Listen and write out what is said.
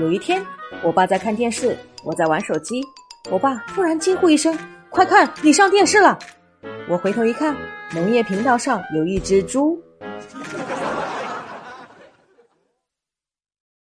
有一天我爸在看电视我在玩手机我爸突然惊呼一声快看你上电视了！我回头一看农业频道上有一只猪。